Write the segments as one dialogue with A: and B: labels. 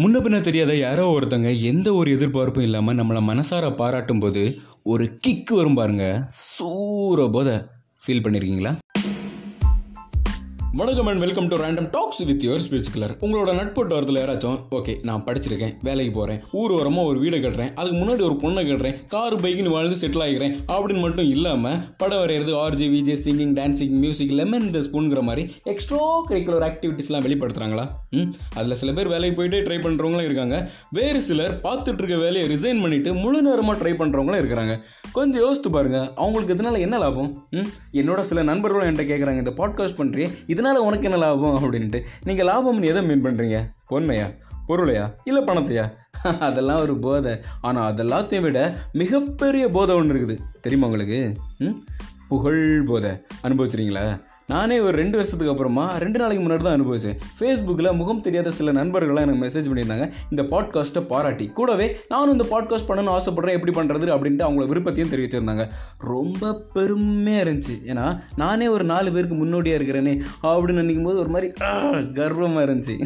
A: முன்ன பின்ன தெரியாத யாரோ ஒருத்தங்க எந்த ஒரு எதிர்பார்ப்பும் இல்லாமல் நம்மளை மனசார பாராட்டும் போது ஒரு கிக் வரும் பாருங்க. சூற போத ஃபீல் பண்ணியிருக்கீங்களா வணக்கம் and welcome to random talks with your speech colour உங்களோட நட்பு வரத்தில் யாராச்சும் ஓகே நான் படிச்சிருக்கேன் வேலைக்கு போகிறேன் ஊர் வரமாக ஒரு வீடு கட்டுறேன் அதுக்கு முன்னாடி ஒரு பொண்ணை கட்டுறேன் கார் பைக்குன்னு வாழ்ந்து செட்டில் ஆகிறேன் அப்படின்னு மட்டும் இல்லாமல் படம் வரைகிறது RJ VJ singing dancing music lemon இந்த ஸ்பூனுங்கிற மாதிரி எக்ஸ்ட்ரா கரிக்குலர் ஆக்டிவிட்டீஸ்லாம் வெளிப்படுத்துகிறாங்களா ம் அதில் சில பேர் வேலைக்கு போயிட்டே ட்ரை பண்ணுறவங்களும் இருக்காங்க. வேறு சிலர் பார்த்துட்டு இருக்க வேலையை ரிசைன் பண்ணிட்டு முழு நேரமாக ட்ரை பண்ணுறவங்களும் இருக்கிறாங்க. கொஞ்சம் யோசித்து பாருங்க அவங்களுக்கு இதனால என்ன லாபம்? ம் என்னோட சில நண்பர்களும் என்கிட்ட கேட்குறாங்க இந்த பாட்காஸ்ட் பண்ணுறீ இதனால உனக்கு என்ன லாபம் அப்படின்ட்டு நீங்கள் லாபம்னு எதை மீன் பண்ணுறீங்க பொன்மையா? பொருளையா? இல்லை பணத்தையா? அதெல்லாம் ஒரு போதை. ஆனால் அதெல்லாத்தையும் விட மிகப்பெரிய போதை ஒன்று இருக்குது. தெரியுமா உங்களுக்கு? ம்? புகழ்போத அனுபவிச்சிருங்களா நானே ஒரு ரெண்டு வருஷத்துக்கு அப்புறமா ரெண்டு நாளைக்கு முன்னாடி தான் அனுபவிச்சேன். ஃபேஸ்புக்கில் முகம் தெரியாத சில நண்பர்கள்லாம் எனக்கு மெசேஜ் பண்ணியிருந்தாங்க. இந்த பாட்காஸ்ட்டை பாராட்டி. கூடவே நானும் இந்த பாட்காஸ்ட் பண்ணணும்னு ஆசைப்பட்றேன் எப்படி பண்ணுறது அப்படின்ட்டு அவங்கள விருப்பத்தையும் தெரிவிச்சிருந்தாங்க. ரொம்ப பெருமையாக இருந்துச்சு. ஏன்னா நானே ஒரு நாலு பேருக்கு முன்னோடியாக இருக்கிறேனே அப்படின்னு நினைக்கும் போது ஒரு மாதிரி கர்வமாக இருந்துச்சு.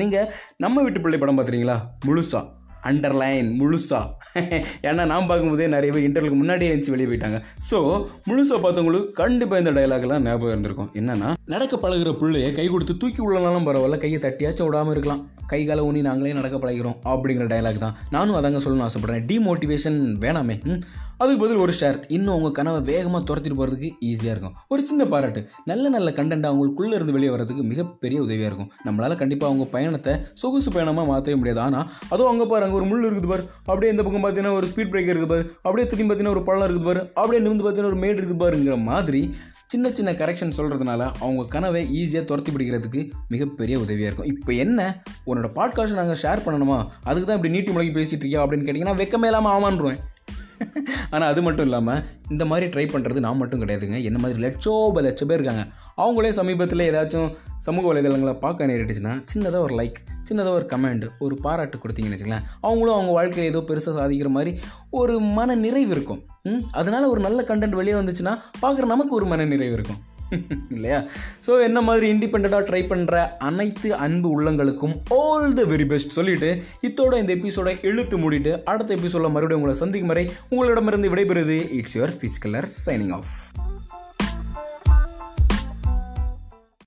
A: நீங்கள் நம்ம வீட்டு பிள்ளை படம் பார்த்துறீங்களா முழுசா. அண்டர்லைன் முழுசா. ஏன்னா நான் பார்க்கும்போதே நிறைய பேர் இன்டர்வியூக்கு முன்னாடியே இருந்துச்சு வெளியே போயிட்டாங்க. ஸோ முழுசாக பார்த்தவங்களுக்கு கண்டிப்பாக இந்த டைலாக்லாம் ஞாபகம் இருந்திருக்கும். என்னன்னா நடக்க பழகுற பிள்ளைய கை கொடுத்து தூக்கி உள்ளனாலும் பரவாயில்ல கையை தட்டியாச்சும் விடாமல் இருக்கலாம். கை காலை ஊனி நாங்களே நடக்க பழகிறோம் அப்படிங்கிற டைலாக் தான். நானும் அதாங்க சொல்லணும்னு ஆசைப்பட்றேன். டிமோட்டிவேஷன் வேணாமே. அதுக்கு பதில் ஒரு ஷேர் இன்னும் உங்கள் கனவை வேகமாக துரத்திட்டு போகிறதுக்கு ஈஸியாக இருக்கும். ஒரு சின்ன பாராட்டு. நல்ல நல்ல கண்டென்ட் அவங்களுக்குள்ளே இருந்து வெளியே வரதுக்கு மிகப்பெரிய உதவியாக இருக்கும். நம்மளால் கண்டிப்பாக அவங்க பயணத்தை சொகுசு பயணமாக மாற்றவே முடியாது. ஆனால் அதுவும் அங்கே பாரு அங்கே ஒரு முள் இருக்குது பாரு. அப்படியே இந்த பக்கம் பார்த்தீங்கன்னா ஒரு ஸ்பீட் பிரேக்கர் இருக்குது பாரு. அப்படியே திரும்பி பார்த்தீங்கன்னா ஒரு பள்ளம் இருக்குது பாரு. அப்படியே நிமிந்து பார்த்தீங்கன்னா ஒரு மேடு இருக்குது பாருங்கிற மாதிரி சின்ன சின்ன கரெக்ஷன் சொல்கிறதுனால அவங்க கனவை ஈஸியாக துரத்தி பிடிக்கிறதுக்கு மிகப்பெரிய உதவியாக இருக்கும். இப்போ என்ன? உன்னோட பாட்காஸ்ட் நாங்கள் ஷேர் பண்ணணுமா? அதுக்கு தான் இப்படி நீட்டி முழங்கி பேசிகிட்டு இருக்கியா? அப்படின்னு கேட்டிங்கன்னா வெக்கமே இல்லாமல் ஆமான்றுவேன். ஆனால் அது மட்டும் இல்லாமல் இந்த மாதிரி ட்ரை பண்ணுறது நான் மட்டும் கிடையாதுங்க. என்ன மாதிரி லட்சோப லட்ச பேர் இருக்காங்க. அவங்களே சமீபத்தில் ஏதாச்சும் சமூக வலைதளங்களை பார்க்க நேரிட்டுச்சுன்னா சின்னதாக ஒரு லைக் சின்னதாக ஒரு கமெண்ட் ஒரு பாராட்டு கொடுத்தீங்கன்னு வச்சுக்கலாம் அவங்களும் அவங்க வாழ்க்கையில் ஏதோ பெருசாக சாதிக்கிற மாதிரி ஒரு மன நிறைவு இருக்கும் அதனால் ஒரு நல்ல கண்டென்ட் வெளியே வந்துச்சுன்னா பார்க்குற நமக்கு ஒரு மன நிறைவு இருக்கும். இல்லையா? ஸோ என்ன மாதிரி இண்டிபெண்ட்டாக ட்ரை பண்ணுற அனைத்து அன்பு உள்ளங்களுக்கும் ஆல் த வெரி பெஸ்ட் சொல்லிட்டு இத்தோட இந்த எபிசோட இழுத்து மூடிட்டு அடுத்த எபிசோட மறுபடியும் உங்களை சந்திக்கும் வரை உங்களிடமிருந்து விடைபெறுது it's your speech colour signing off